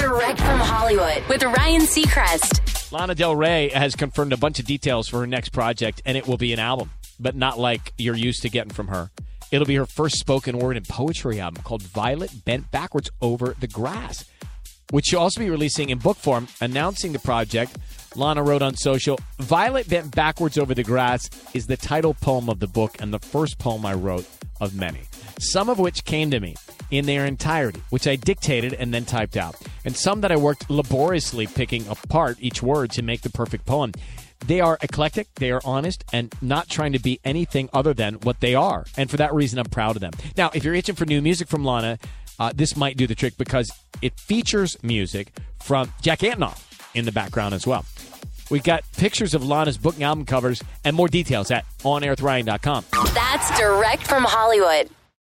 Direct from Hollywood with Ryan Seacrest. Lana Del Rey has confirmed a bunch of details for her next project, and it will be an album, but not like you're used to getting from her. It'll be her first spoken word and poetry album called Violet Bent Backwards Over the Grass, which she'll also be releasing in book form. Announcing the project, Lana wrote on social Violet Bent Backwards Over the Grass is the title poem of the book and the first poem I wrote of many, some of which came to me in their entirety, which I dictated and then typed out, and some that I worked laboriously picking apart each word to make the perfect poem. They are eclectic, they are honest, and not trying to be anything other than what they are. And for that reason, I'm proud of them. Now, if you're itching for new music from Lana, uh, this might do the trick because it features music from Jack Antonoff in the background as well. We've got pictures of Lana's book and album covers and more details at onairwithryan.com. That's direct from Hollywood.